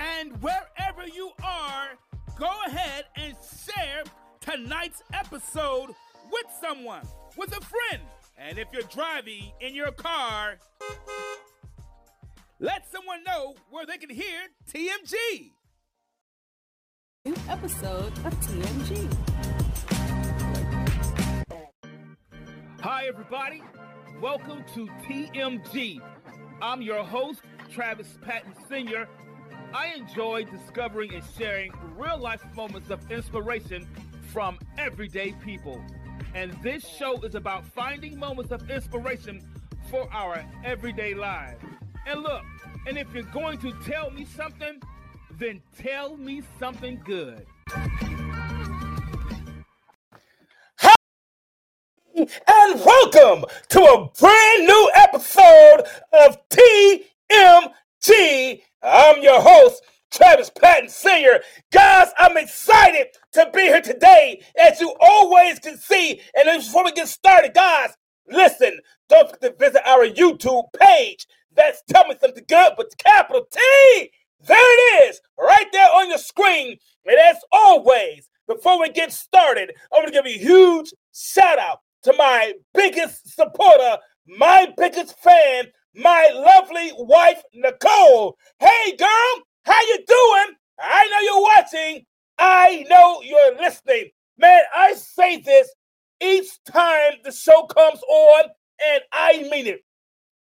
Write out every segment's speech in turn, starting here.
And wherever you are, go ahead and share tonight's episode with someone, with a friend. And if you're driving in your car, let someone know where they can hear TMG. New episode of TMG. Hi, everybody. Welcome to TMG. I'm your host, Travis Patton Sr. I enjoy discovering and sharing real life moments of inspiration from everyday people. And this show is about finding moments of inspiration for our everyday lives. And look, and if you're going to tell me something, then tell me something good. And welcome to a brand new episode of TMG I'm your host, Travis Patton Sr. Guys, I'm excited to be here today, as you always can see. And before we get started, guys, listen, don't forget to visit our YouTube page. That's Tell Me Something Good, but capital T. There it is, right there on your screen. And as always, before we get started, I want to give a huge shout out to my biggest supporter, my biggest fan, my lovely wife, Nicole. Hey, girl, how you doing? I know you're watching. I know you're listening. Man, I say this each time the show comes on, and I mean it.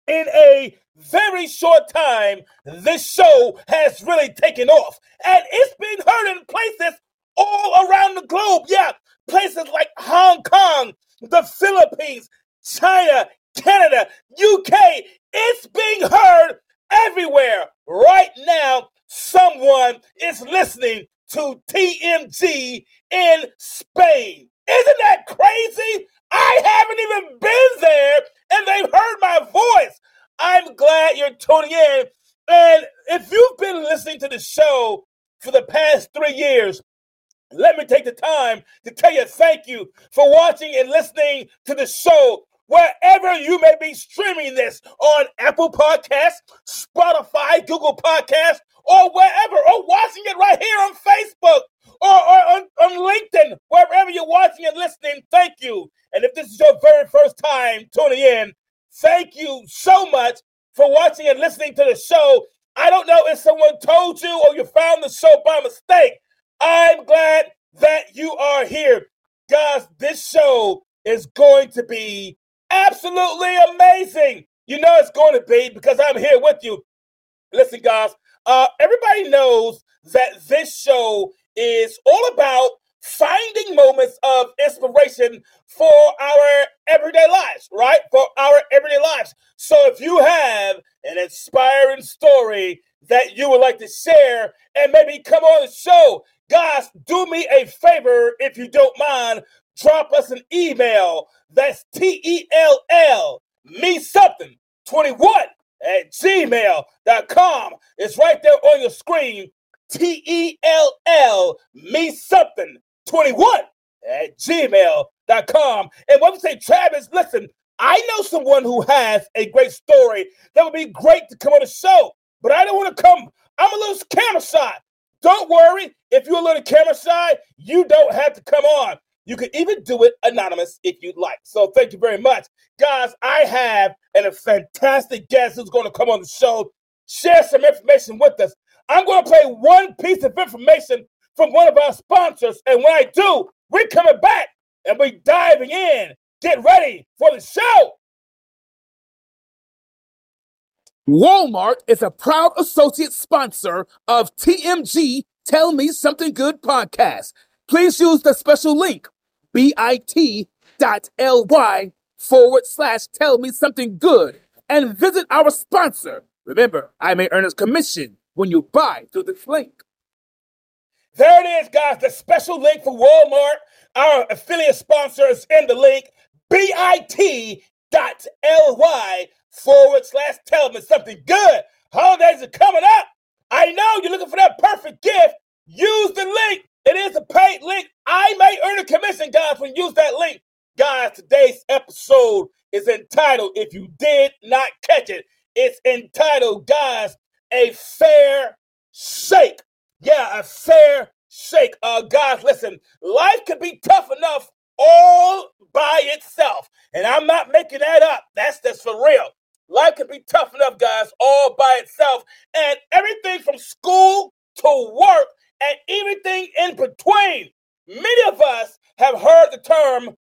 In a very short time, this show has really taken off. And it's been heard in places all around the globe. Yeah, places like Hong Kong, the Philippines, China, Canada, UK. It's being heard everywhere. Right now, someone is listening to TMG in Spain. Isn't that crazy? I haven't even been there and they've heard my voice. I'm glad you're tuning in. And if you've been listening to the show for the past three years, let me take the time to tell you thank you for watching and listening to the show wherever you may be streaming this on Apple Podcasts, Spotify, Google Podcasts, or wherever, or watching it right here on Facebook or, or on, on LinkedIn, wherever you're watching and listening, thank you. And if this is your very first time tuning in, thank you so much for watching and listening to the show. I don't know if someone told you or you found the show by mistake. I'm glad that you are here. Guys, this show is going to be absolutely amazing. You know it's going to be because I'm here with you. Listen, guys, uh, everybody knows that this show is all about finding moments of inspiration for our everyday lives, right? For our everyday lives. So if you have an inspiring story that you would like to share and maybe come on the show, guys, do me a favor if you don't mind. Drop us an email that's T E L L, me something, 21 at gmail.com. It's right there on your screen. T E L L, me something, 21 at gmail.com. And when we say Travis, listen, I know someone who has a great story that would be great to come on the show, but I don't want to come. I'm a little camera shy. Don't worry. If you're a little camera shy, you don't have to come on. You can even do it anonymous if you'd like. So thank you very much. Guys, I have an, a fantastic guest who's going to come on the show, share some information with us. I'm going to play one piece of information from one of our sponsors. And when I do, we're coming back and we're diving in. Get ready for the show. Walmart is a proud associate sponsor of TMG Tell Me Something Good podcast. Please use the special link bit.ly forward slash tell me something good and visit our sponsor. Remember, I may earn a commission when you buy through this link. There it is, guys. The special link for Walmart. Our affiliate sponsor is in the link bit.ly forward slash tell me something good. Holidays are coming up. I know you're looking for that perfect gift. Use the link. It is a paid link. I may earn a commission, guys, when you use that link. Guys, today's episode is entitled, if you did not catch it, it's entitled, guys, A Fair Shake. Yeah, a fair shake. Uh, guys, listen, life can be tough enough all by itself. And I'm not making that up. That's just for real. Life can be tough enough, guys, all by itself. And everything from school to work and everything in between. Many of us have heard the term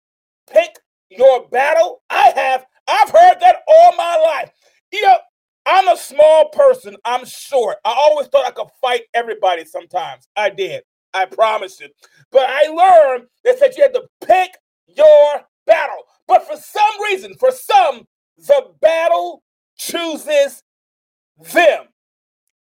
pick your battle. I have. I've heard that all my life. You know, I'm a small person. I'm short. I always thought I could fight everybody sometimes. I did. I promise you. But I learned that said you had to pick your battle. But for some reason, for some, the battle chooses them.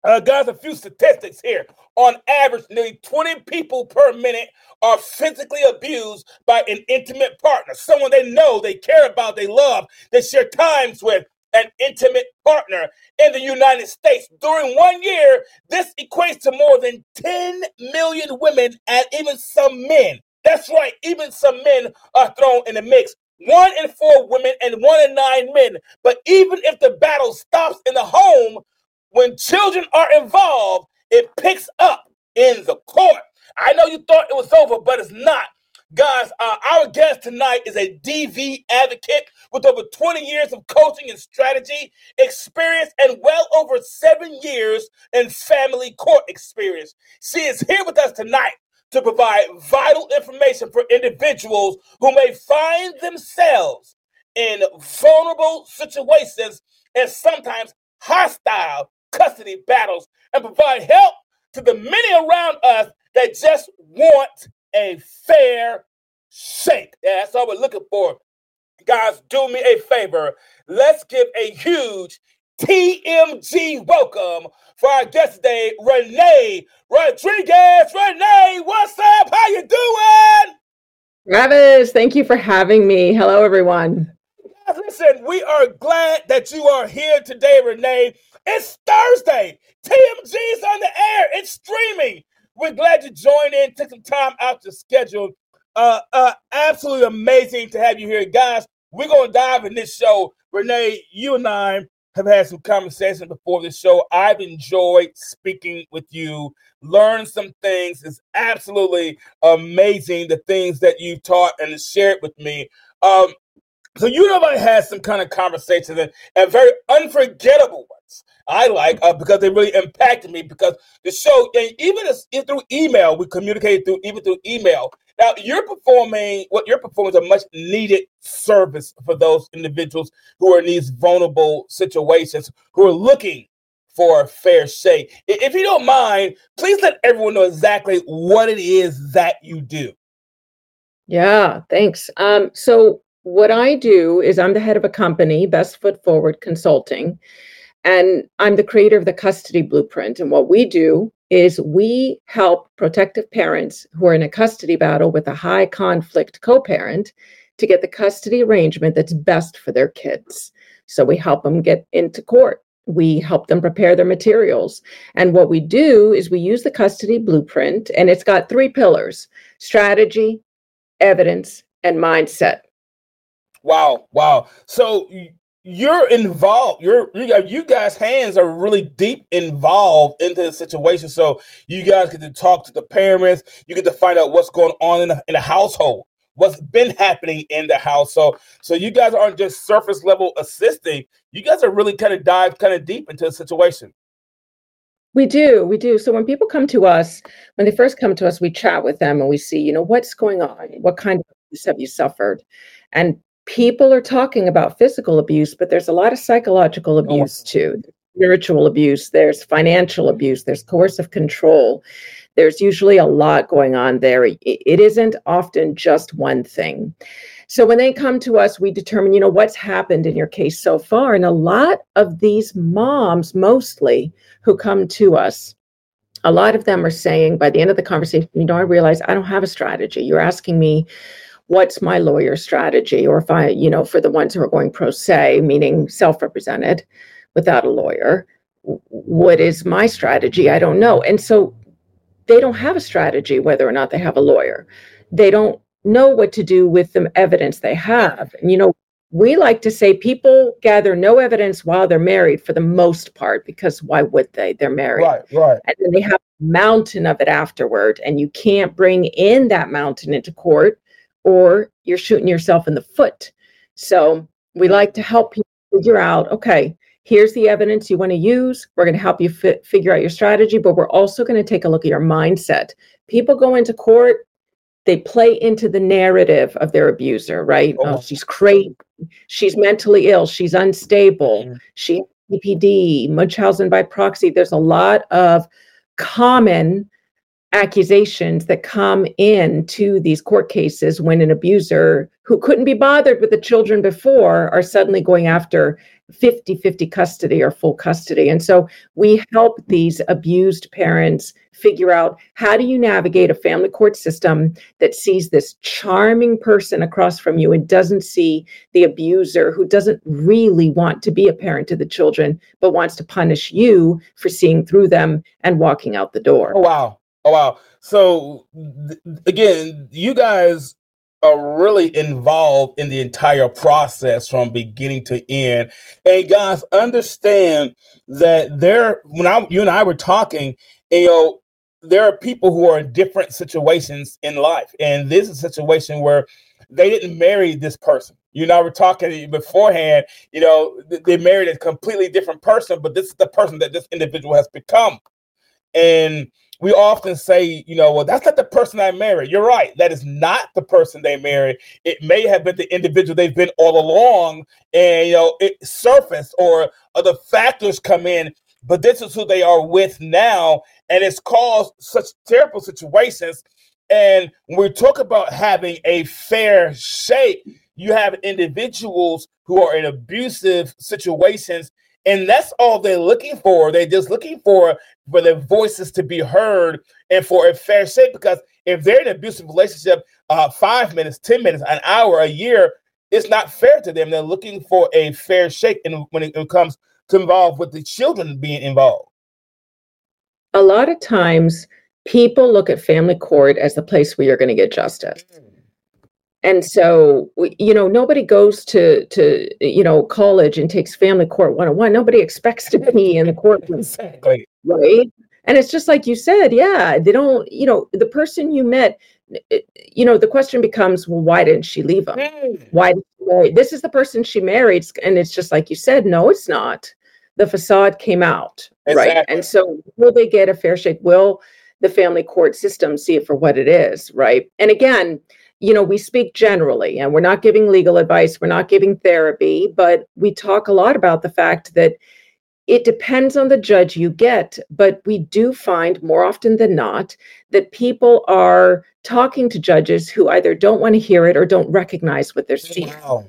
Uh, guys, a few statistics here. On average, nearly 20 people per minute are physically abused by an intimate partner, someone they know, they care about, they love, they share times with, an intimate partner in the United States. During one year, this equates to more than 10 million women and even some men. That's right, even some men are thrown in the mix. One in four women and one in nine men. But even if the battle stops in the home, when children are involved, it picks up in the court. I know you thought it was over, but it's not. Guys, uh, our guest tonight is a DV advocate with over 20 years of coaching and strategy experience and well over seven years in family court experience. She is here with us tonight to provide vital information for individuals who may find themselves in vulnerable situations and sometimes hostile custody battles and provide help to the many around us that just want a fair shake. Yeah, that's all we're looking for. Guys, do me a favor. Let's give a huge TMG welcome for our guest today, Renee Rodriguez. Renee, what's up? How you doing? Travis, thank you for having me. Hello, everyone. Listen, we are glad that you are here today, Renee. It's Thursday. TMG's on the air. It's streaming. We're glad you joined in, took some time out to schedule. Uh, uh, absolutely amazing to have you here, guys. We're gonna dive in this show. Renee, you and I have had some conversations before this show. I've enjoyed speaking with you, learned some things. It's absolutely amazing the things that you've taught and shared with me. Um, so you know I had some kind of conversation, and, and very unforgettable. I like uh, because they really impacted me because the show, and even as, through email, we communicated through even through email. Now you're performing what you're performing is a much needed service for those individuals who are in these vulnerable situations, who are looking for a fair shake. If you don't mind, please let everyone know exactly what it is that you do. Yeah, thanks. Um, so what I do is I'm the head of a company, Best Foot Forward Consulting. And I'm the creator of the custody blueprint. And what we do is we help protective parents who are in a custody battle with a high conflict co parent to get the custody arrangement that's best for their kids. So we help them get into court. We help them prepare their materials. And what we do is we use the custody blueprint, and it's got three pillars strategy, evidence, and mindset. Wow, wow. So you're involved. You're you guys' hands are really deep involved into the situation. So you guys get to talk to the parents. You get to find out what's going on in the, in the household. what's been happening in the house. So, so you guys aren't just surface level assisting. You guys are really kind of dive kind of deep into the situation. We do, we do. So when people come to us, when they first come to us, we chat with them and we see, you know, what's going on? What kind of abuse have you suffered? And people are talking about physical abuse, but there's a lot of psychological oh, abuse oh. too. Spiritual abuse, there's financial abuse, there's coercive control. There's usually a lot going on there. It isn't often just one thing. So when they come to us, we determine, you know, what's happened in your case so far. And a lot of these moms, mostly who come to us, a lot of them are saying by the end of the conversation, you know, I realize I don't have a strategy. You're asking me what's my lawyer strategy, or if I, you know, for the ones who are going pro se, meaning self represented without a lawyer, what is my strategy? I don't know. And so they don't have a strategy whether or not they have a lawyer. They don't know what to do with the evidence they have. And, you know, we like to say people gather no evidence while they're married for the most part because why would they? They're married. Right, right. And then they have a mountain of it afterward. And you can't bring in that mountain into court or you're shooting yourself in the foot. So we like to help people figure out okay, here's the evidence you want to use. We're going to help you fit, figure out your strategy, but we're also going to take a look at your mindset. People go into court, they play into the narrative of their abuser, right? Oh, oh she's crazy. She's mentally ill. She's unstable. Mm. She BPD, Munchausen by proxy. There's a lot of common accusations that come in to these court cases when an abuser who couldn't be bothered with the children before are suddenly going after 50 50 custody or full custody. And so we help these abused parents figure out how do you navigate a family court system that sees this charming person across from you and doesn't see the abuser who doesn't really want to be a parent to the children, but wants to punish you for seeing through them and walking out the door. Oh, wow. Oh, wow. So, th- again, you guys are really involved in the entire process from beginning to end. And guys, understand that there, when I, you and I were talking, you know, there are people who are in different situations in life. And this is a situation where they didn't marry this person. You know, we're talking beforehand, you know, they married a completely different person, but this is the person that this individual has become. And we often say, you know, well, that's not the person I married. You're right. That is not the person they married. It may have been the individual they've been all along, and you know, it surfaced or other factors come in, but this is who they are with now, and it's caused such terrible situations. And when we talk about having a fair shake, you have individuals who are in abusive situations and that's all they're looking for. They're just looking for for their voices to be heard and for a fair shake. Because if they're in an abusive relationship, uh, five minutes, ten minutes, an hour, a year, it's not fair to them. They're looking for a fair shake, and when it, comes to involve with the children being involved. A lot of times, people look at family court as the place where you're going to get justice. Mm and so you know nobody goes to to you know college and takes family court 101 nobody expects to be in the courtroom. Exactly. Right? And it's just like you said yeah they don't you know the person you met you know the question becomes well why didn't she leave him? Mm. why this is the person she married and it's just like you said no it's not. The facade came out exactly. right and so will they get a fair shake? Will the family court system see it for what it is right? And again you know, we speak generally and we're not giving legal advice, we're not giving therapy, but we talk a lot about the fact that it depends on the judge you get, but we do find more often than not that people are talking to judges who either don't want to hear it or don't recognize what they're seeing. Wow.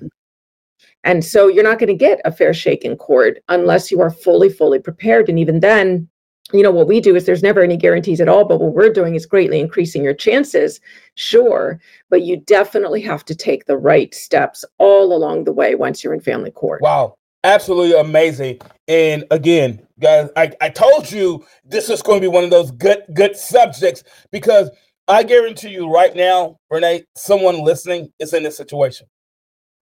And so you're not going to get a fair shake in court unless you are fully, fully prepared. And even then, you know what we do is there's never any guarantees at all but what we're doing is greatly increasing your chances sure but you definitely have to take the right steps all along the way once you're in family court. Wow. Absolutely amazing. And again guys i, I told you this is going to be one of those good good subjects because i guarantee you right now renee someone listening is in this situation.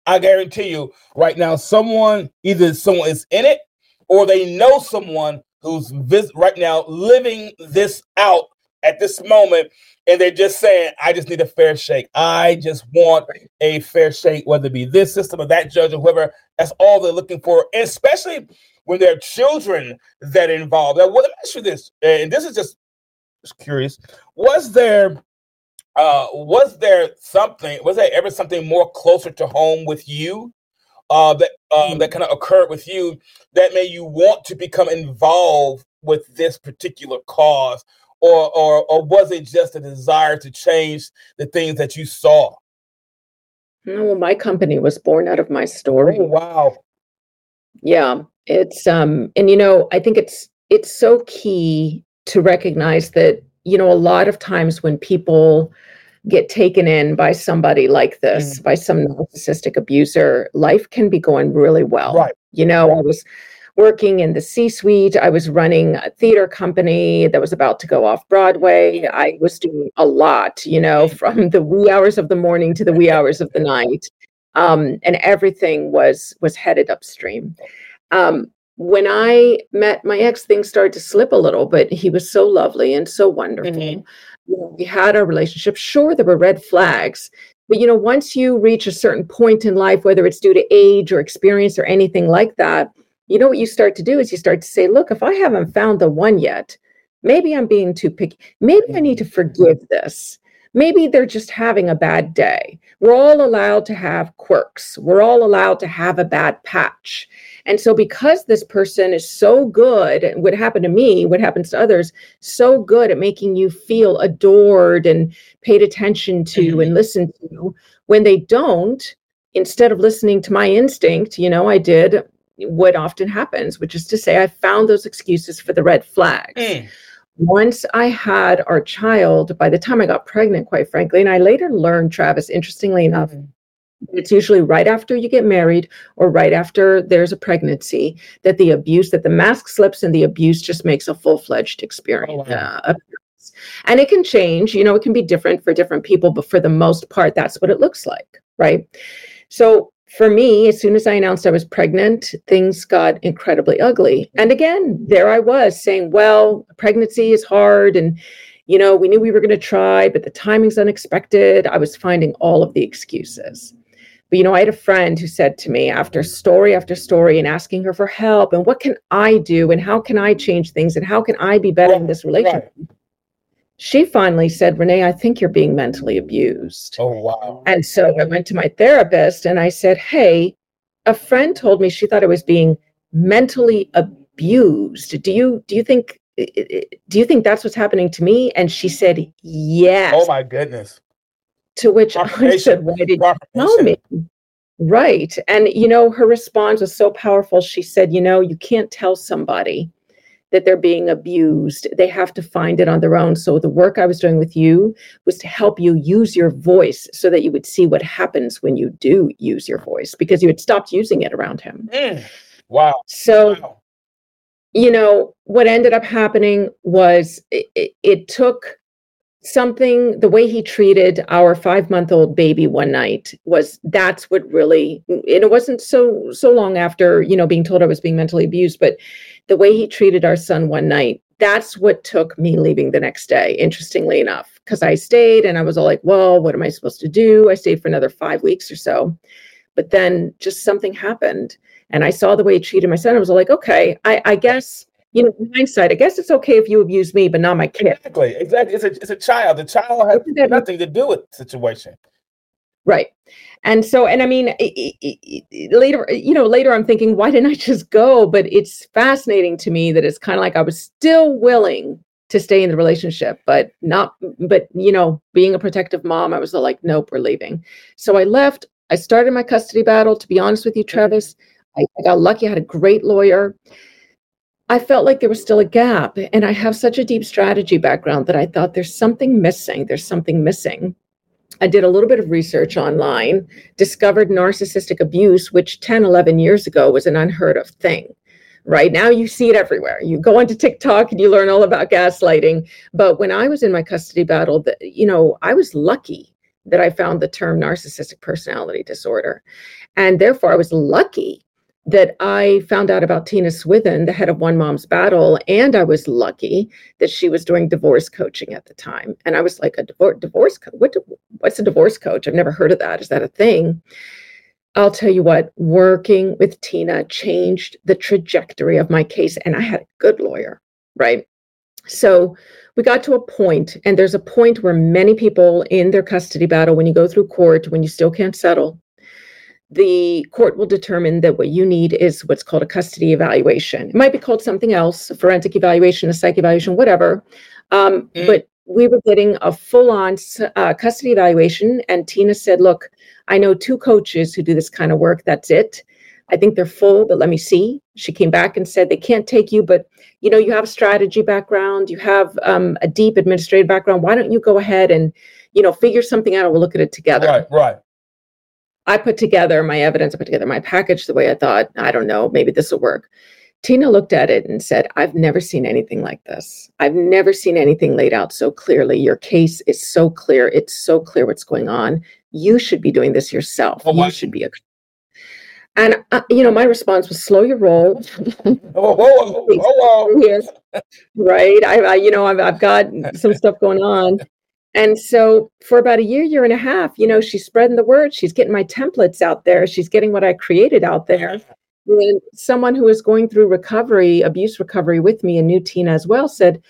I guarantee you right now someone either someone is in it or they know someone who's vis- right now living this out at this moment and they're just saying, I just need a fair shake. I just want a fair shake, whether it be this system or that judge or whoever. That's all they're looking for, and especially when there are children that are involved. Now, let me ask you this, and this is just, just curious. Was there uh was there something was there ever something more closer to home with you uh that um that kind of occurred with you that made you want to become involved with this particular cause or or or was it just a desire to change the things that you saw? No, well, my company was born out of my story. Oh, wow. Yeah, it's um and you know, I think it's it's so key to recognize that you know a lot of times when people get taken in by somebody like this, mm. by some narcissistic abuser, life can be going really well. Right. You know, I was working in the C suite. I was running a theater company that was about to go off Broadway. I was doing a lot, you know, from the wee hours of the morning to the wee hours of the night. Um, and everything was was headed upstream. Um, when I met my ex, things started to slip a little, but he was so lovely and so wonderful. Mm-hmm. You know, we had our relationship. Sure, there were red flags, but you know, once you reach a certain point in life, whether it's due to age or experience or anything like that, you know what you start to do is you start to say, look, if I haven't found the one yet, maybe I'm being too picky. Maybe I need to forgive this. Maybe they're just having a bad day. We're all allowed to have quirks. We're all allowed to have a bad patch. And so, because this person is so good, and what happened to me, what happens to others, so good at making you feel adored and paid attention to mm-hmm. and listened to, when they don't, instead of listening to my instinct, you know, I did what often happens, which is to say, I found those excuses for the red flags. Mm. Once I had our child, by the time I got pregnant, quite frankly, and I later learned, Travis, interestingly enough, mm. it's usually right after you get married or right after there's a pregnancy that the abuse, that the mask slips and the abuse just makes a full fledged experience. Oh, wow. uh, and it can change, you know, it can be different for different people, but for the most part, that's what it looks like, right? So for me, as soon as I announced I was pregnant, things got incredibly ugly. And again, there I was saying, well, pregnancy is hard. And, you know, we knew we were going to try, but the timing's unexpected. I was finding all of the excuses. But, you know, I had a friend who said to me after story after story and asking her for help and what can I do and how can I change things and how can I be better in this relationship? Right she finally said, Renee, I think you're being mentally abused. Oh, wow. And so I went to my therapist and I said, Hey, a friend told me she thought I was being mentally abused. Do you do you think do you think that's what's happening to me? And she said, Yes. Oh my goodness. To which I said, Why did you tell me? Right. And you know, her response was so powerful. She said, you know, you can't tell somebody that they're being abused. They have to find it on their own. So the work I was doing with you was to help you use your voice so that you would see what happens when you do use your voice because you had stopped using it around him. Mm. Wow. So wow. you know, what ended up happening was it, it, it took something the way he treated our five month old baby one night was that's what really and it wasn't so so long after you know being told i was being mentally abused but the way he treated our son one night, that's what took me leaving the next day, interestingly enough, because I stayed and I was all like, well, what am I supposed to do? I stayed for another five weeks or so. But then just something happened. And I saw the way he treated my son. I was all like, okay, I, I guess, you know, in hindsight, I guess it's okay if you abuse me, but not my kid. Exactly. Exactly. It's a, it's a child. The child has nothing to do with the situation. Right. And so, and I mean, it, it, it, later, you know, later I'm thinking, why didn't I just go? But it's fascinating to me that it's kind of like I was still willing to stay in the relationship, but not, but, you know, being a protective mom, I was like, nope, we're leaving. So I left. I started my custody battle. To be honest with you, mm-hmm. Travis, I, I got lucky. I had a great lawyer. I felt like there was still a gap. And I have such a deep strategy background that I thought there's something missing. There's something missing. I did a little bit of research online, discovered narcissistic abuse, which 10, 11 years ago was an unheard of thing. Right now, you see it everywhere. You go onto TikTok and you learn all about gaslighting. But when I was in my custody battle, the, you know, I was lucky that I found the term narcissistic personality disorder. And therefore, I was lucky that I found out about Tina Swithin, the head of One Mom's Battle, and I was lucky that she was doing divorce coaching at the time. And I was like, a divorce divorce? What, what's a divorce coach? I've never heard of that. Is that a thing? I'll tell you what, working with Tina changed the trajectory of my case, and I had a good lawyer, right? So we got to a point, and there's a point where many people in their custody battle, when you go through court, when you still can't settle, the court will determine that what you need is what's called a custody evaluation. It might be called something else, a forensic evaluation, a psych evaluation, whatever. Um, mm. But we were getting a full on uh, custody evaluation. And Tina said, Look, I know two coaches who do this kind of work. That's it. I think they're full, but let me see. She came back and said, They can't take you, but you know, you have a strategy background, you have um, a deep administrative background. Why don't you go ahead and, you know, figure something out and we'll look at it together? Right, right. I put together my evidence, I put together my package the way I thought, I don't know, maybe this will work. Tina looked at it and said, I've never seen anything like this. I've never seen anything laid out so clearly. Your case is so clear. It's so clear what's going on. You should be doing this yourself. Oh, you should be a. And, uh, you know, my response was slow your roll. oh, whoa, whoa, whoa. right. I, I, you know, I've, I've got some stuff going on. And so for about a year, year and a half, you know, she's spreading the word. She's getting my templates out there. She's getting what I created out there. And someone who was going through recovery, abuse recovery with me, and knew Tina as well, said,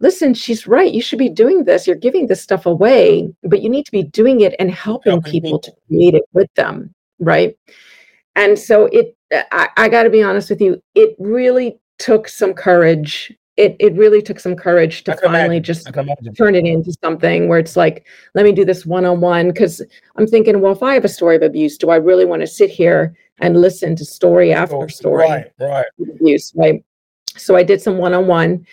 Listen, she's right. You should be doing this. You're giving this stuff away, but you need to be doing it and helping, helping people, people to create it with them. Right. And so it, I, I got to be honest with you, it really took some courage it it really took some courage to finally imagine. just turn it into something where it's like, let me do this one on one. Because I'm thinking, well, if I have a story of abuse, do I really want to sit here and listen to story after story right, right. abuse? Right. So I did some one on one.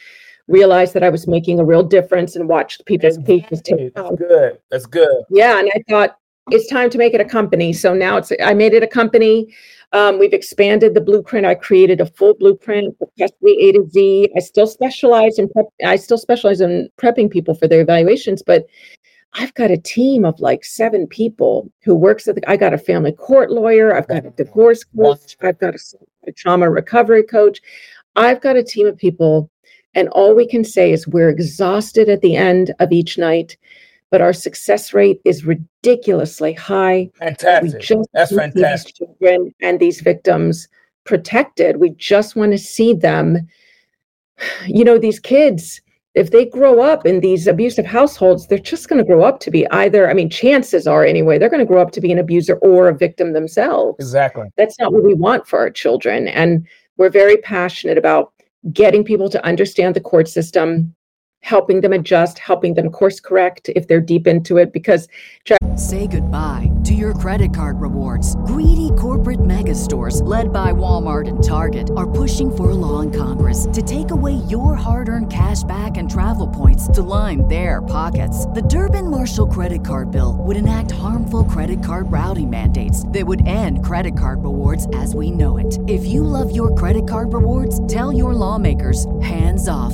Realized that I was making a real difference and watched people's pages take That's good. That's good. Yeah, and I thought it's time to make it a company. So now it's I made it a company. Um, we've expanded the blueprint. I created a full blueprint for custody A to Z. I still specialize in prep. I still specialize in prepping people for their evaluations, but I've got a team of like seven people who works at the, I got a family court lawyer. I've got a divorce coach. I've got a, a trauma recovery coach. I've got a team of people. And all we can say is we're exhausted at the end of each night but our success rate is ridiculously high. Fantastic. We just That's fantastic. These children and these victims protected. We just want to see them. You know, these kids, if they grow up in these abusive households, they're just going to grow up to be either, I mean, chances are anyway, they're going to grow up to be an abuser or a victim themselves. Exactly. That's not what we want for our children. And we're very passionate about getting people to understand the court system, helping them adjust, helping them course correct if they're deep into it. Because say goodbye to your credit card rewards. Greedy corporate mega stores, led by Walmart and Target, are pushing for a law in Congress to take away your hard earned cash back and travel points to line their pockets. The Durbin Marshall credit card bill would enact harmful credit card routing mandates that would end credit card rewards as we know it. If you love your credit card rewards, tell your lawmakers hands off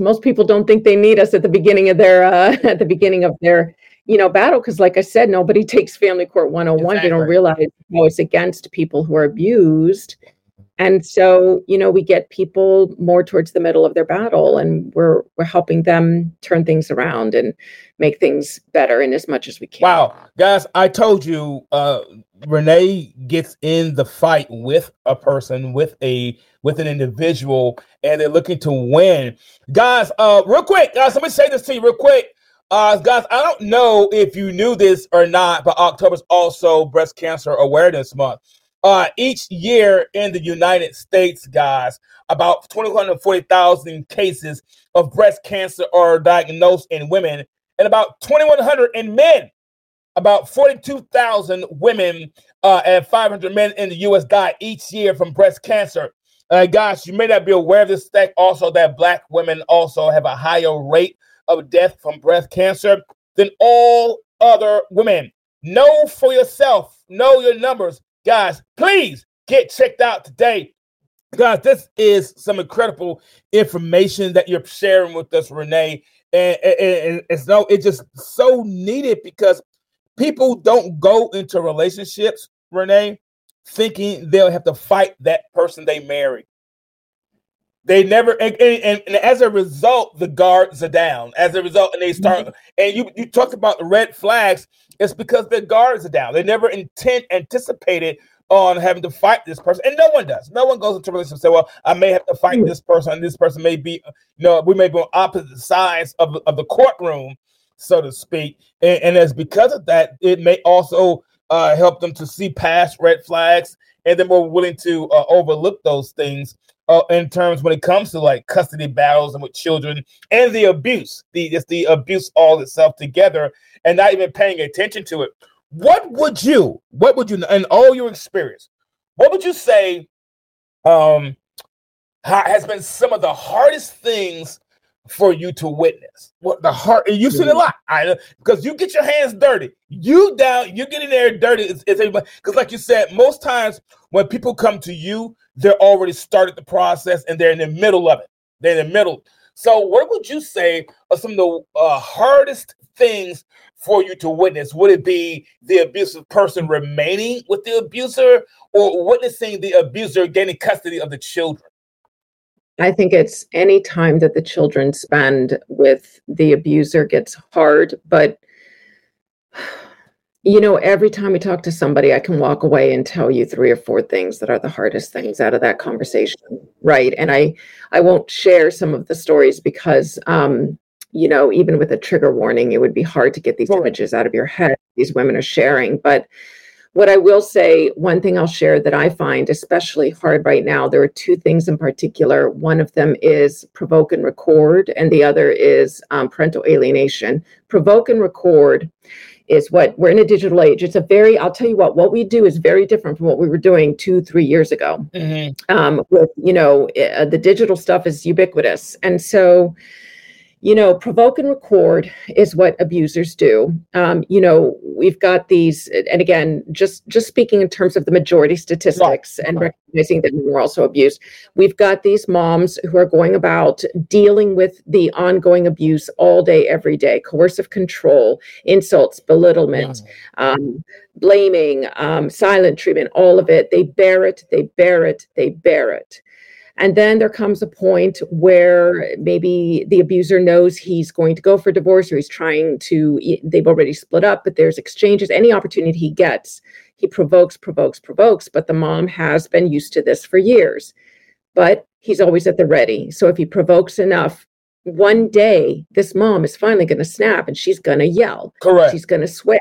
most people don't think they need us at the beginning of their uh, at the beginning of their you know battle because like i said nobody takes family court 101 exactly. they don't realize how it's against people who are abused And so, you know, we get people more towards the middle of their battle and we're we're helping them turn things around and make things better in as much as we can. Wow. Guys, I told you uh Renee gets in the fight with a person, with a with an individual, and they're looking to win. Guys, uh, real quick, guys, let me say this to you real quick. Uh, guys, I don't know if you knew this or not, but October is also Breast Cancer Awareness Month. Uh, each year in the United States, guys, about 240,000 cases of breast cancer are diagnosed in women, and about 2,100 in men. About 42,000 women uh, and 500 men in the U.S. die each year from breast cancer. Uh, guys, you may not be aware of this fact also that black women also have a higher rate of death from breast cancer than all other women. Know for yourself, know your numbers. Guys, please get checked out today. Guys, this is some incredible information that you're sharing with us, Renee. And, and, and it's no, it's just so needed because people don't go into relationships, Renee, thinking they'll have to fight that person they marry. They never, and, and, and, as a result, the guards are down. As a result, and they start, mm-hmm. and you you talked about the red flags. It's because the guards are down. They never intent anticipated on having to fight this person, and no one does. No one goes into a relationship and say, "Well, I may have to fight mm-hmm. this person, and this person may be, you know, we may be on opposite sides of of the courtroom, so to speak." And, and as because of that, it may also uh, help them to see past red flags, and they're more willing to uh, overlook those things uh, in terms when it comes to like custody battles and with children and the abuse, the just the abuse all itself together, and not even paying attention to it. What would you, what would you, in all your experience, what would you say um, has been some of the hardest things for you to witness. What the heart you've seen a lot, I because you get your hands dirty. You down, you get in there dirty. It's, it's because, like you said, most times when people come to you, they're already started the process and they're in the middle of it. They're in the middle. So, what would you say are some of the uh, hardest things for you to witness? Would it be the abusive person remaining with the abuser, or witnessing the abuser gaining custody of the children? I think it's any time that the children spend with the abuser gets hard, but you know, every time we talk to somebody, I can walk away and tell you three or four things that are the hardest things out of that conversation, right? And I, I won't share some of the stories because, um, you know, even with a trigger warning, it would be hard to get these images out of your head. These women are sharing, but what I will say, one thing I'll share that I find especially hard right now, there are two things in particular. One of them is provoke and record, and the other is um, parental alienation. Provoke and record is what we're in a digital age. It's a very, I'll tell you what, what we do is very different from what we were doing two, three years ago. Mm-hmm. Um, with, you know, uh, the digital stuff is ubiquitous. And so, you know, provoke and record is what abusers do. Um, you know, we've got these, and again, just just speaking in terms of the majority statistics right. and right. recognizing that we're also abused, we've got these moms who are going about dealing with the ongoing abuse all day, every day, coercive control, insults, belittlement, yeah. um, blaming, um, silent treatment, all of it. They bear it, they bear it, they bear it. And then there comes a point where maybe the abuser knows he's going to go for divorce or he's trying to, they've already split up, but there's exchanges. Any opportunity he gets, he provokes, provokes, provokes. But the mom has been used to this for years. But he's always at the ready. So if he provokes enough, one day this mom is finally going to snap and she's going to yell. Correct. She's going to swear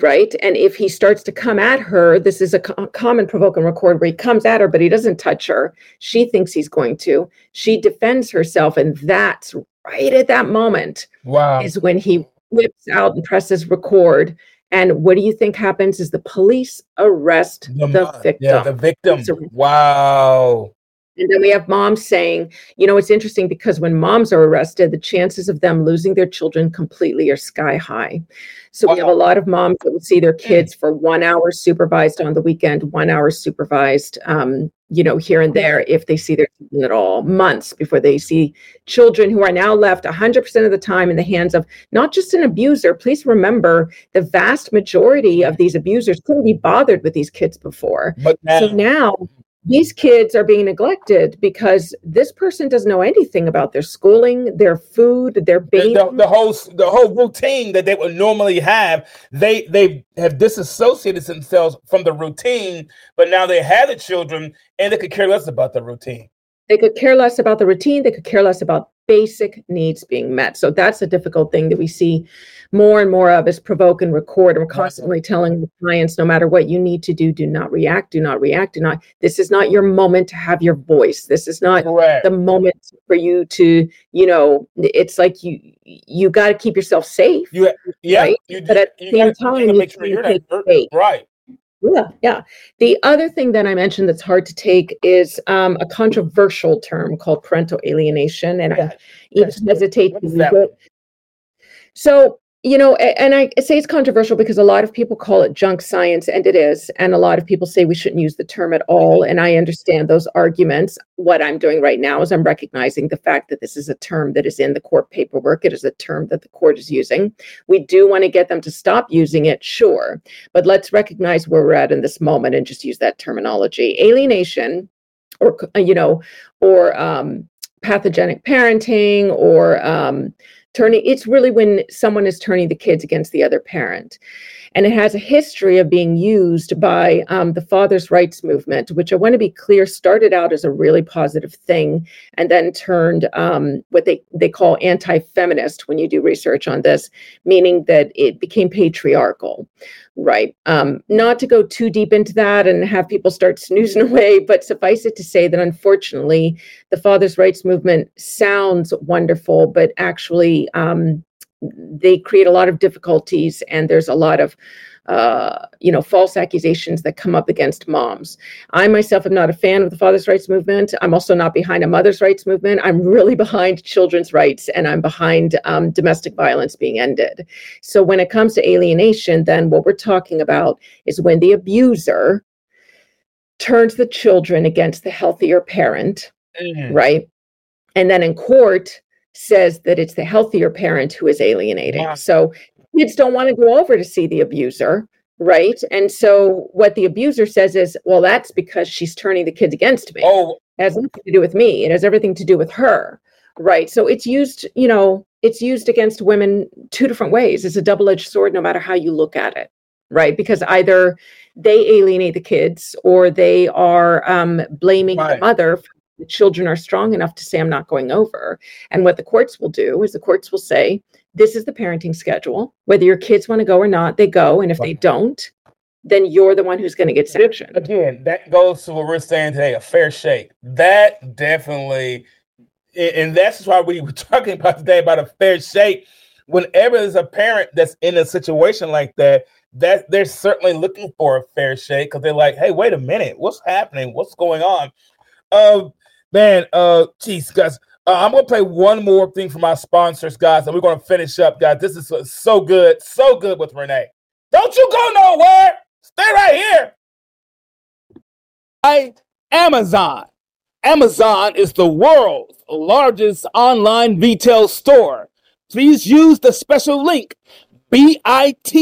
right? And if he starts to come at her, this is a co- common provoke and record where he comes at her, but he doesn't touch her. She thinks he's going to. She defends herself, and that's right at that moment. Wow. Is when he whips out and presses record. And what do you think happens? Is the police arrest the, the victim? Yeah, the victim. Wow. And then we have moms saying, you know, it's interesting because when moms are arrested, the chances of them losing their children completely are sky high. So wow. we have a lot of moms that would see their kids for one hour supervised on the weekend, one hour supervised, um, you know, here and there if they see their children at all, months before they see children who are now left 100% of the time in the hands of not just an abuser. Please remember the vast majority of these abusers couldn't be bothered with these kids before. But now, so now these kids are being neglected because this person doesn't know anything about their schooling, their food, their bathing. The, the, the, whole the whole routine that they would normally have, they they have disassociated themselves from the routine, but now they have the children and they could care less about the routine. They could care less about the routine. They could care less about basic needs being met. So that's a difficult thing that we see more and more of is provoke and record. And we're constantly telling the clients, no matter what you need to do, do not react, do not react, do not. This is not your moment to have your voice. This is not Correct. the moment for you to, you know, it's like you you got to keep yourself safe. You, yeah, right? you, but at the same time, you, make sure you're not right. Yeah, yeah. The other thing that I mentioned that's hard to take is um, a controversial term called parental alienation, and I even hesitate to use it. So you know, and I say it's controversial because a lot of people call it junk science, and it is. And a lot of people say we shouldn't use the term at all. And I understand those arguments. What I'm doing right now is I'm recognizing the fact that this is a term that is in the court paperwork. It is a term that the court is using. We do want to get them to stop using it, sure. But let's recognize where we're at in this moment and just use that terminology. Alienation, or, you know, or um, pathogenic parenting, or, um, turning it's really when someone is turning the kids against the other parent and it has a history of being used by um, the father's rights movement which i want to be clear started out as a really positive thing and then turned um, what they, they call anti-feminist when you do research on this meaning that it became patriarchal right? Um, not to go too deep into that and have people start snoozing away but suffice it to say that unfortunately the father's rights movement sounds wonderful but actually um, they create a lot of difficulties and there's a lot of uh, you know false accusations that come up against moms. I myself am not a fan of the father's rights movement. I'm also not behind a mother's rights movement. I'm really behind children's rights and i'm behind um, domestic violence being ended. So when it comes to alienation then what we're talking about is when the abuser turns the children against the healthier parent mm-hmm. right? And then in court says that it's the healthier parent who is alienating. Yeah. So kids don't want to go over to see the abuser, right? And so what the abuser says is, well, that's because she's turning the kids against me. Oh, it has nothing to do with me. It has everything to do with her. Right. So it's used, you know, it's used against women two different ways. It's a double-edged sword no matter how you look at it. Right. Because either they alienate the kids or they are um, blaming right. the mother for the children are strong enough to say, I'm not going over. And what the courts will do is the courts will say, this is the parenting schedule. Whether your kids want to go or not, they go. And if they don't, then you're the one who's going to get sanctioned. Again, that goes to what we're saying today a fair shake. That definitely, and that's why we were talking about today about a fair shake. Whenever there's a parent that's in a situation like that, that they're certainly looking for a fair shake because they're like, hey, wait a minute, what's happening? What's going on? Um, Man, uh, geez, guys. Uh, I'm gonna play one more thing for my sponsors, guys, and we're gonna finish up, guys. This is so good, so good with Renee. Don't you go nowhere. Stay right here. I Amazon. Amazon is the world's largest online retail store. Please use the special link bit.ly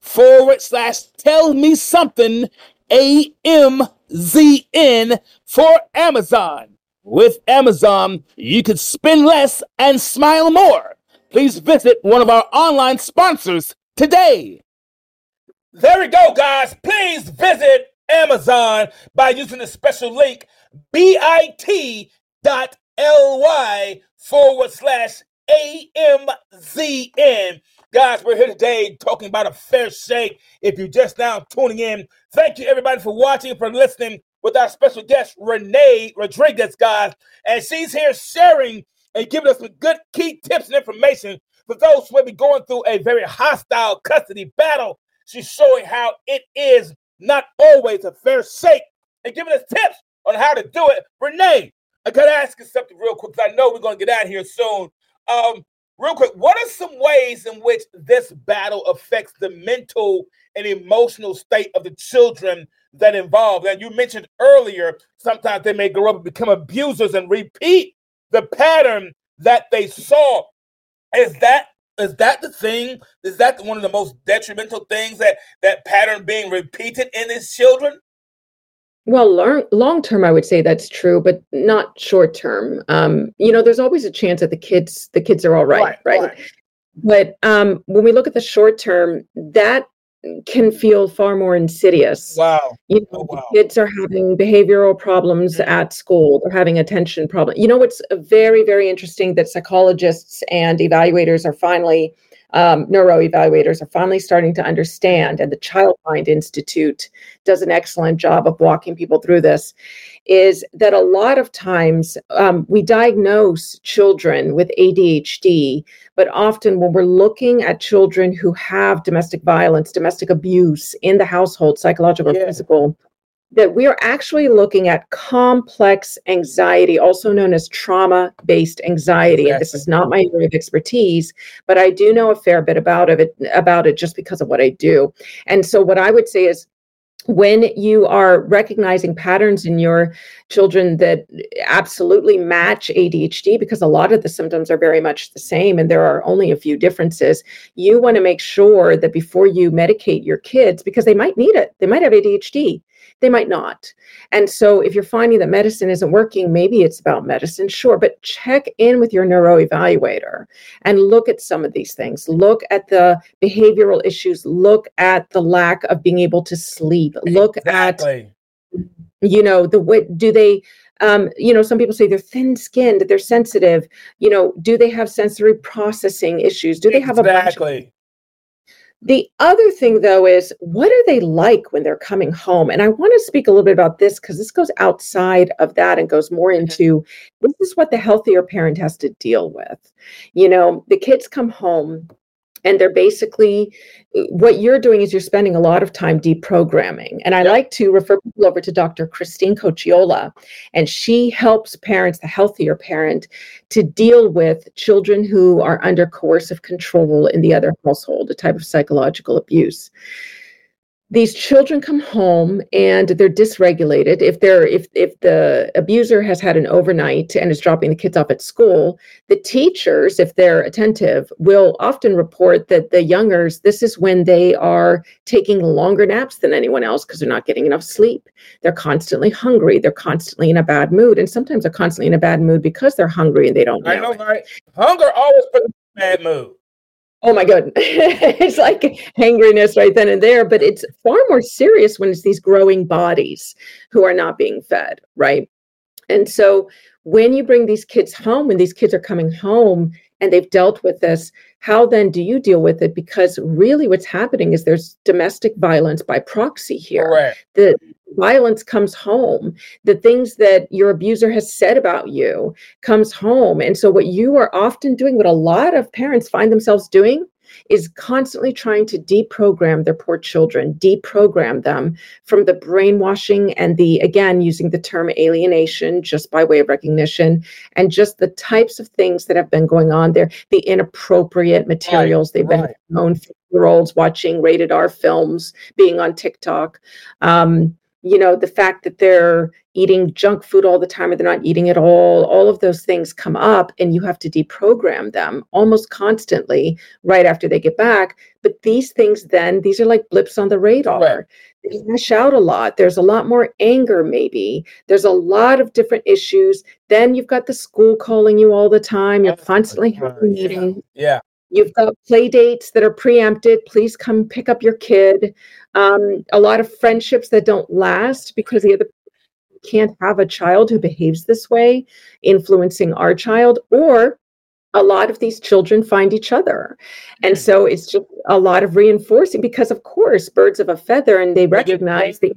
forward slash tell me something AMZN for Amazon. With Amazon, you could spend less and smile more. Please visit one of our online sponsors today. There we go, guys. Please visit Amazon by using the special link bit.ly forward slash AMZN. Guys, we're here today talking about a fair shake. If you're just now tuning in, thank you everybody for watching and for listening with our special guest, Renee Rodriguez, guys. And she's here sharing and giving us some good key tips and information for those who may be going through a very hostile custody battle. She's showing how it is not always a fair shake and giving us tips on how to do it. Renee, I gotta ask you something real quick because I know we're gonna get out of here soon. Um, real quick, what are some ways in which this battle affects the mental and emotional state of the children that involved? And you mentioned earlier, sometimes they may grow up and become abusers and repeat the pattern that they saw. Is that is that the thing? Is that one of the most detrimental things that that pattern being repeated in these children? Well, long long term, I would say that's true, but not short term. Um, you know, there's always a chance that the kids the kids are all right, right? right? right. But um, when we look at the short term, that can feel far more insidious. Wow. You know, oh, wow. kids are having behavioral problems mm-hmm. at school. They're having attention problems. You know, it's very, very interesting that psychologists and evaluators are finally um, neuro evaluators are finally starting to understand, and the Child Mind Institute does an excellent job of walking people through this, is that a lot of times um, we diagnose children with ADHD, but often when we're looking at children who have domestic violence, domestic abuse in the household, psychological yeah. or physical, that we are actually looking at complex anxiety, also known as trauma based anxiety. Exactly. And this is not my area of expertise, but I do know a fair bit about it, about it just because of what I do. And so, what I would say is, when you are recognizing patterns in your children that absolutely match ADHD, because a lot of the symptoms are very much the same and there are only a few differences, you want to make sure that before you medicate your kids, because they might need it, they might have ADHD, they might not. And so if you're finding that medicine isn't working, maybe it's about medicine, sure, but check in with your neuro evaluator and look at some of these things. Look at the behavioral issues, look at the lack of being able to sleep, look exactly. at you know, the way do they um, you know, some people say they're thin skinned, they're sensitive. You know, do they have sensory processing issues? Do they have exactly. a bunch the other thing, though, is what are they like when they're coming home? And I want to speak a little bit about this because this goes outside of that and goes more into this is what the healthier parent has to deal with. You know, the kids come home and they're basically what you're doing is you're spending a lot of time deprogramming and i yep. like to refer people over to dr christine cocchiola and she helps parents the healthier parent to deal with children who are under coercive control in the other household a type of psychological abuse these children come home and they're dysregulated. If they're if if the abuser has had an overnight and is dropping the kids off at school the teachers if they're attentive will often report that the youngers this is when they are taking longer naps than anyone else because they're not getting enough sleep. They're constantly hungry. They're constantly in a bad mood. And sometimes they're constantly in a bad mood because they're hungry and they don't know I know right? Hunger always puts them in a bad mood oh my god. It's like hangriness right then and there but it's far more serious when it's these growing bodies who are not being fed right? And so when you bring these kids home when these kids are coming home and they've dealt with this how then do you deal with it? Because really what's happening is there's domestic violence by proxy here. Correct. the violence comes home the things that your abuser has said about you comes home and so what you are often doing what a lot of parents find themselves doing is constantly trying to deprogram their poor children, deprogram them from the brainwashing and the, again, using the term alienation just by way of recognition, and just the types of things that have been going on there, the inappropriate materials right, they've right. been known year olds watching rated R films, being on TikTok. Um, you know the fact that they're eating junk food all the time or they're not eating at all all of those things come up and you have to deprogram them almost constantly right after they get back. But these things then these are like blips on the radar. Right. they lash out a lot. There's a lot more anger maybe. There's a lot of different issues. Then you've got the school calling you all the time. You're constantly having meetings. Yeah You've got play dates that are preempted. Please come pick up your kid. Um, a lot of friendships that don't last because the other can't have a child who behaves this way, influencing our child, or a lot of these children find each other. And so it's just a lot of reinforcing because, of course, birds of a feather and they recognize they,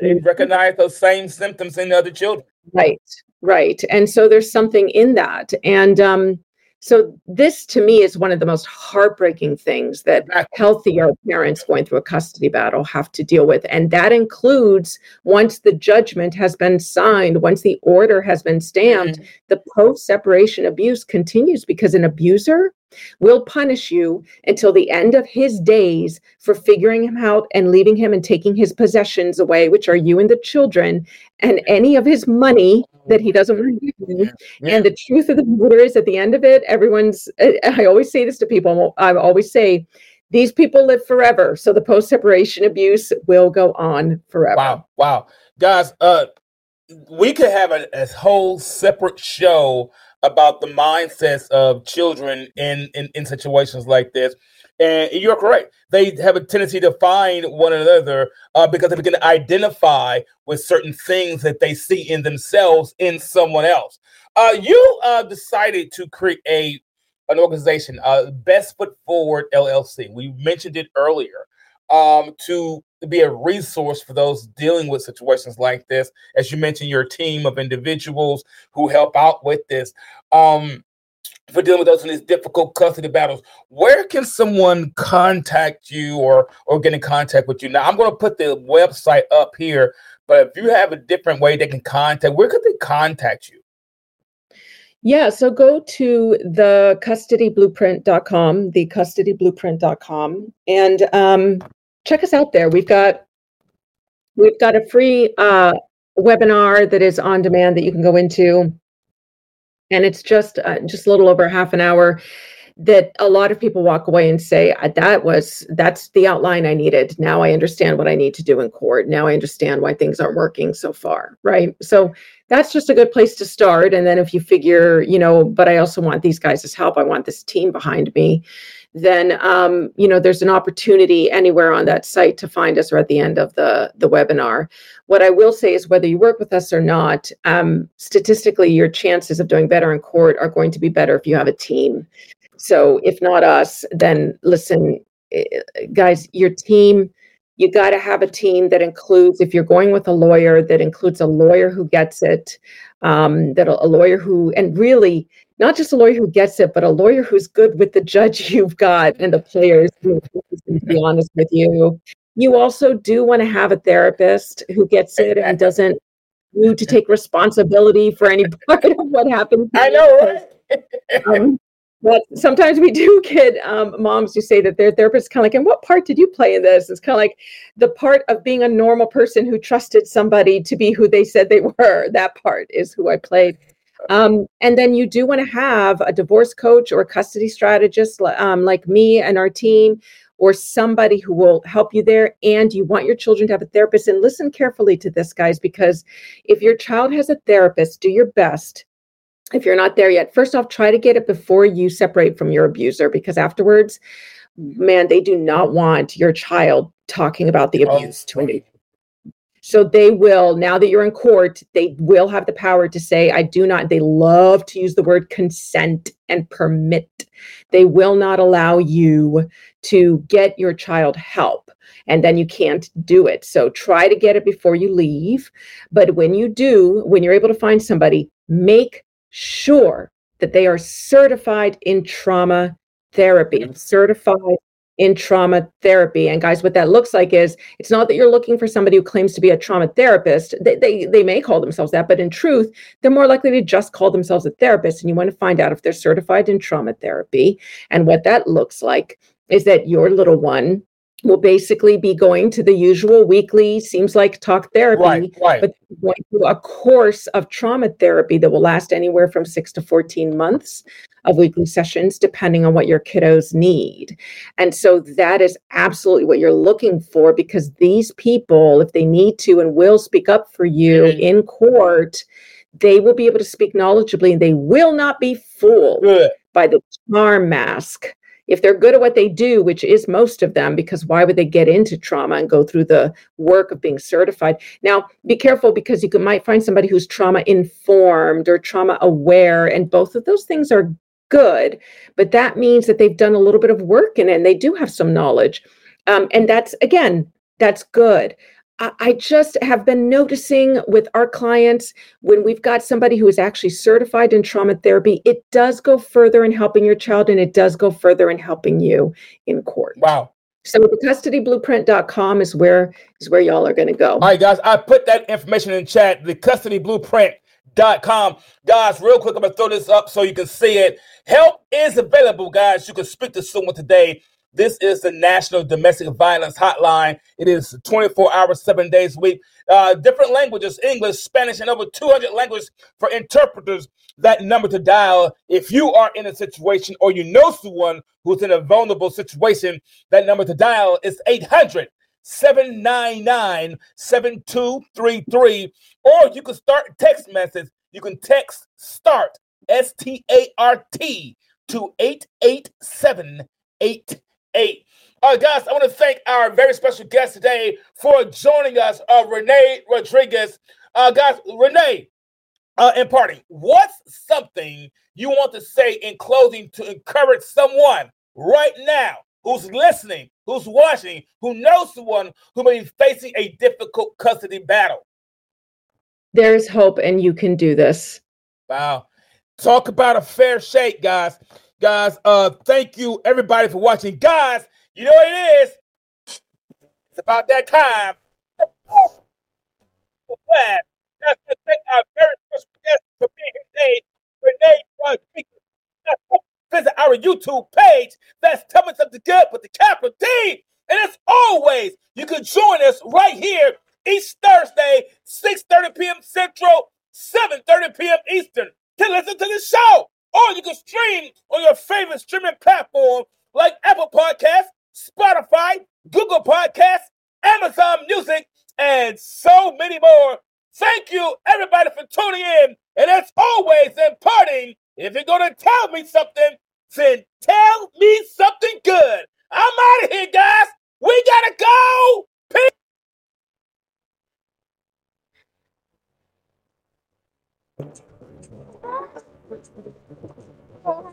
they recognize those same symptoms in other children. Right, right. And so there's something in that. And um, so this to me is one of the most heartbreaking things that healthier parents going through a custody battle have to deal with. And that includes once the judgment has been signed, once the order has been stamped, mm-hmm. the post separation abuse continues because an abuser will punish you until the end of his days for figuring him out and leaving him and taking his possessions away, which are you and the children, and any of his money that he doesn't want to give you. Yeah. And the truth of the matter is, at the end of it, everyone's, I always say this to people, I always say, these people live forever. So the post separation abuse will go on forever. Wow. Wow. guys, uh, we could have a, a whole separate show about the mindsets of children in, in, in situations like this. And you're correct. They have a tendency to find one another uh, because they begin to identify with certain things that they see in themselves in someone else. Uh, you uh, decided to create an organization, uh, Best Foot Forward LLC. We mentioned it earlier um, to be a resource for those dealing with situations like this. As you mentioned, your team of individuals who help out with this. Um, for dealing with those in these difficult custody battles, where can someone contact you or or get in contact with you? Now, I'm going to put the website up here, but if you have a different way they can contact, where could they contact you? Yeah, so go to the custodyblueprint.com, the custodyblueprint.com, and um, check us out there. We've got we've got a free uh, webinar that is on demand that you can go into, and it's just uh, just a little over half an hour. That a lot of people walk away and say that was that's the outline I needed. Now I understand what I need to do in court. Now I understand why things aren't working so far. Right. So that's just a good place to start. And then if you figure, you know, but I also want these guys' help. I want this team behind me then um, you know there's an opportunity anywhere on that site to find us or at the end of the the webinar. What i will say is whether you work with us or not um, statistically your chances of doing better in court are going to be better if you have a team. So if not us then listen eh, guys your team you got to have a team that includes if you're going with a lawyer that includes a lawyer who gets it um, that a, a lawyer who and really not just a lawyer who gets it, but a lawyer who's good with the judge you've got and the players who, to be honest with you. You also do want to have a therapist who gets it and doesn't need to take responsibility for any part of what happened. I know, right? um, but sometimes we do get um, moms who say that their therapist kind of like, and what part did you play in this? It's kind of like the part of being a normal person who trusted somebody to be who they said they were. That part is who I played. Um, and then you do want to have a divorce coach or custody strategist um, like me and our team, or somebody who will help you there. And you want your children to have a therapist. And listen carefully to this, guys, because if your child has a therapist, do your best. If you're not there yet, first off, try to get it before you separate from your abuser, because afterwards, mm-hmm. man, they do not want your child talking about the oh, abuse oh, to a so they will, now that you're in court, they will have the power to say, I do not, they love to use the word consent and permit. They will not allow you to get your child help and then you can't do it. So try to get it before you leave. But when you do, when you're able to find somebody, make sure that they are certified in trauma therapy, certified in trauma therapy. And guys, what that looks like is it's not that you're looking for somebody who claims to be a trauma therapist. They, they, they may call themselves that, but in truth, they're more likely to just call themselves a therapist. And you want to find out if they're certified in trauma therapy. And what that looks like is that your little one will basically be going to the usual weekly seems like talk therapy right, right. but going through a course of trauma therapy that will last anywhere from 6 to 14 months of weekly sessions depending on what your kiddos need and so that is absolutely what you're looking for because these people if they need to and will speak up for you mm-hmm. in court they will be able to speak knowledgeably and they will not be fooled Good. by the charm mask if they're good at what they do, which is most of them, because why would they get into trauma and go through the work of being certified? Now, be careful because you can, might find somebody who's trauma informed or trauma aware, and both of those things are good, but that means that they've done a little bit of work in it and they do have some knowledge. Um, and that's, again, that's good. I just have been noticing with our clients when we've got somebody who is actually certified in trauma therapy, it does go further in helping your child and it does go further in helping you in court. Wow. So the custodyblueprint.com is where is where y'all are going to go. All right, guys, I put that information in chat. The custodyblueprint.com. Guys, real quick, I'm going to throw this up so you can see it. Help is available, guys. You can speak to someone today this is the National Domestic Violence Hotline. It is 24 hours, seven days a week. Uh, different languages English, Spanish, and over 200 languages for interpreters. That number to dial if you are in a situation or you know someone who's in a vulnerable situation. That number to dial is 800 799 7233. Or you can start text message. You can text START, S T A R T, to 88788. All right, guys, I want to thank our very special guest today for joining us, uh, Renee Rodriguez. Uh, guys, Renee, uh, in parting, what's something you want to say in closing to encourage someone right now who's listening, who's watching, who knows someone who may be facing a difficult custody battle? There's hope, and you can do this. Wow. Talk about a fair shake, guys. Guys, uh, thank you everybody for watching. Guys, you know what it is? It's about that time. Glad. That's to thank our very special guest for being here today, Renee Rodriguez. Visit our YouTube page. That's Tell Me Something Good with the capital D. And as always, you can join us right here each Thursday, 6.30 p.m. Central, 7.30 p.m. Eastern to listen to the show. Or you can stream on your favorite streaming platform like Apple Podcasts, Spotify, Google Podcasts, Amazon Music, and so many more. Thank you, everybody, for tuning in. And as always, in parting, if you're going to tell me something, then tell me something good. I'm out of here, guys. We got to go. Peace. Oh.